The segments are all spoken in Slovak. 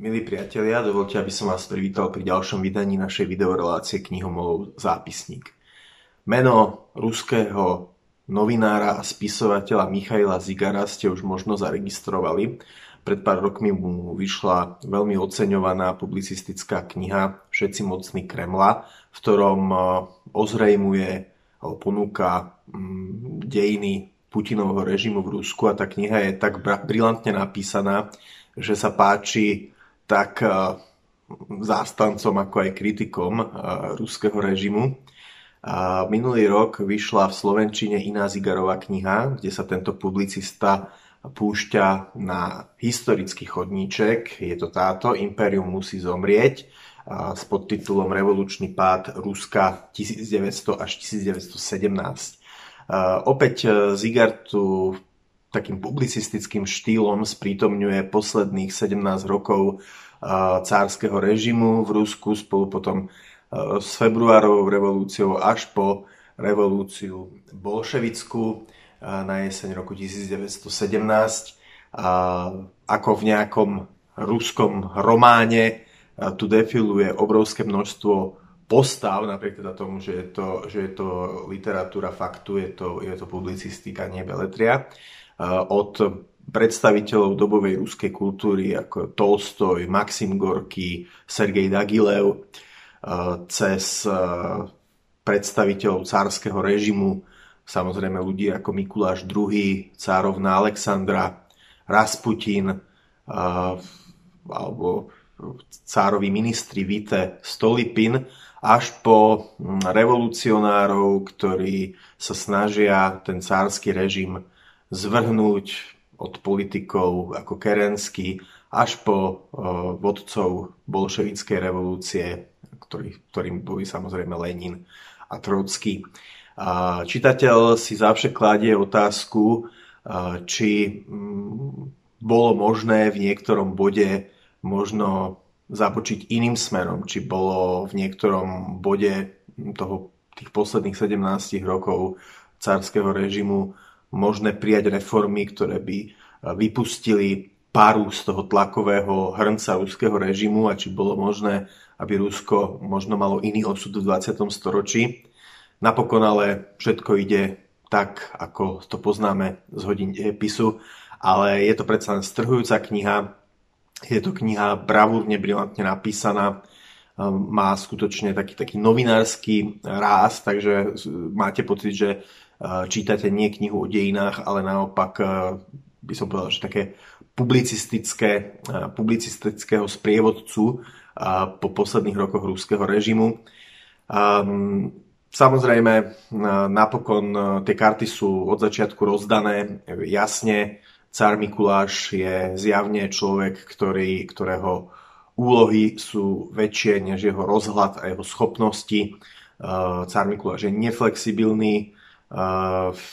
Milí priatelia, dovolte, aby som vás privítal pri ďalšom vydaní našej videorelácie knihomolov Zápisník. Meno ruského novinára a spisovateľa Michaila Zigara ste už možno zaregistrovali. Pred pár rokmi mu vyšla veľmi oceňovaná publicistická kniha Všetci mocní Kremla, v ktorom e, ozrejmuje alebo ponúka mm, dejiny Putinovho režimu v Rusku a tá kniha je tak brilantne napísaná, že sa páči tak eh, zástancom ako aj kritikom eh, ruského režimu. A minulý rok vyšla v Slovenčine iná Zigarová kniha, kde sa tento publicista púšťa na historický chodníček. Je to táto, Imperium musí zomrieť s podtitulom Revolučný pád Ruska 1900 až 1917. Opäť eh, Zigar tu takým publicistickým štýlom sprítomňuje posledných 17 rokov cárskeho režimu v Rusku spolu potom s februárovou revolúciou až po revolúciu bolševickú na jeseň roku 1917. Ako v nejakom ruskom románe tu defiluje obrovské množstvo postav, napriek teda tomu, že je to, že je to literatúra faktu, je to, je to publicistika, nie beletria. Od predstaviteľov dobovej ruskej kultúry ako Tolstoj, Maxim Gorky, Sergej Dagilev, cez predstaviteľov cárskeho režimu, samozrejme ľudí ako Mikuláš II, cárovna Alexandra, Rasputin, alebo cárovi ministri Vite Stolipin, až po revolucionárov, ktorí sa snažia ten cársky režim zvrhnúť od politikov ako Kerensky až po vodcov bolševickej revolúcie, ktorý, ktorým boli samozrejme Lenin a Trocký. Čitateľ si zavše kladie otázku, či mm, bolo možné v niektorom bode možno započiť iným smerom, či bolo v niektorom bode toho, tých posledných 17 rokov cárskeho režimu možné prijať reformy, ktoré by e, vypustili paru z toho tlakového hrnca ruského režimu a či bolo možné, aby Rusko možno malo iný osud v 20. storočí. Napokon ale všetko ide tak, ako to poznáme z hodín dejepisu, ale je to predsa len strhujúca kniha, je to kniha bravúrne, brilantne napísaná, e, má skutočne taký, taký novinársky ráz, takže máte pocit, že čítate nie knihu o dejinách, ale naopak by som povedal, že také publicistické, publicistického sprievodcu po posledných rokoch ruského režimu. Samozrejme, napokon tie karty sú od začiatku rozdané jasne. Cár Mikuláš je zjavne človek, ktorý, ktorého úlohy sú väčšie než jeho rozhľad a jeho schopnosti. Cár Mikuláš je neflexibilný,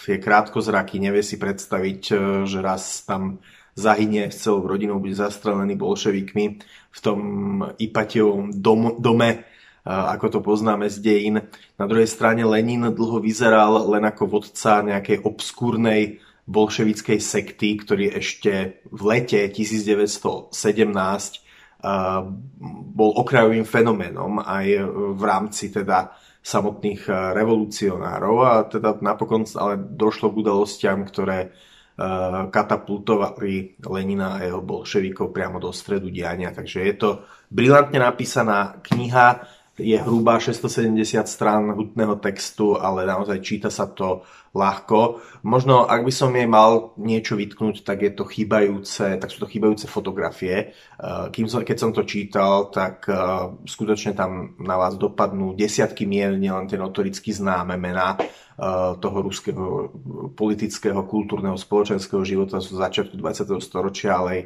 je krátkozraký, nevie si predstaviť, e, že raz tam zahynie s celou rodinou, bude zastrelený bolševikmi v tom Ipatievom dom, dome, e, ako to poznáme z dejín. Na druhej strane Lenin dlho vyzeral len ako vodca nejakej obskúrnej bolševickej sekty, ktorý ešte v lete 1917 e, bol okrajovým fenoménom aj v rámci teda samotných eh, revolucionárov a teda napokon ale došlo k udalostiam, ktoré eh, katapultovali Lenina a jeho bolševikov priamo do stredu diania. Takže je to brilantne napísaná kniha, je hrubá 670 strán hutného textu, ale naozaj číta sa to ľahko. Možno, ak by som jej mal niečo vytknúť, tak je to chýbajúce, tak sú to chýbajúce fotografie. Eh, kým som, keď som to čítal, tak eh, skutočne tam na vás dopadnú desiatky mien, nielen tie notoricky známe mená eh, toho ruského politického, kultúrneho, spoločenského života z začiatku 20. storočia, ale aj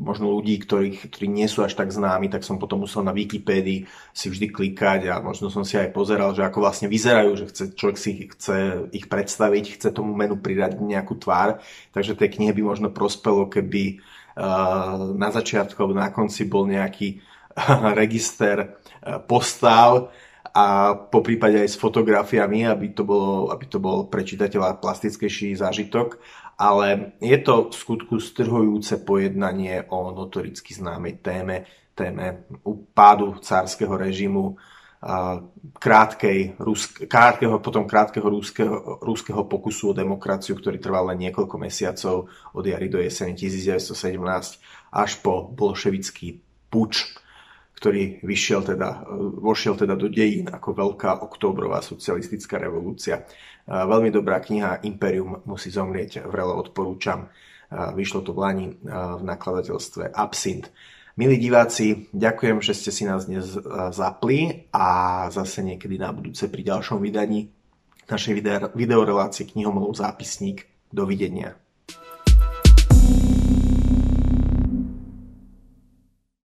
možno ľudí, ktorí, ktorí nie sú až tak známi, tak som potom musel na Wikipédii si vždy klikať a možno som si aj pozeral, že ako vlastne vyzerajú, že chce, človek si chce ich predstaviť, chce tomu menu pridať nejakú tvár, takže tej knihe by možno prospelo, keby uh, na začiatku alebo na konci bol nejaký uh, register uh, postav a po prípade aj s fotografiami, aby to bol, aby to bol pre čitateľa plastickejší zážitok ale je to v skutku strhujúce pojednanie o notoricky známej téme, téme pádu cárskeho režimu, krátkej, krátkeho, potom krátkeho rúského, rúského pokusu o demokraciu, ktorý trval len niekoľko mesiacov od jary do jesene 1917 až po bolševický puč, ktorý vyšiel teda, vošiel teda do dejín ako veľká oktobrová socialistická revolúcia. Veľmi dobrá kniha Imperium musí zomrieť, vrelo odporúčam. Vyšlo to v Lani v nakladateľstve Absint. Milí diváci, ďakujem, že ste si nás dnes zapli a zase niekedy na budúce pri ďalšom vydaní našej videorelácie knihomolov zápisník. Dovidenia.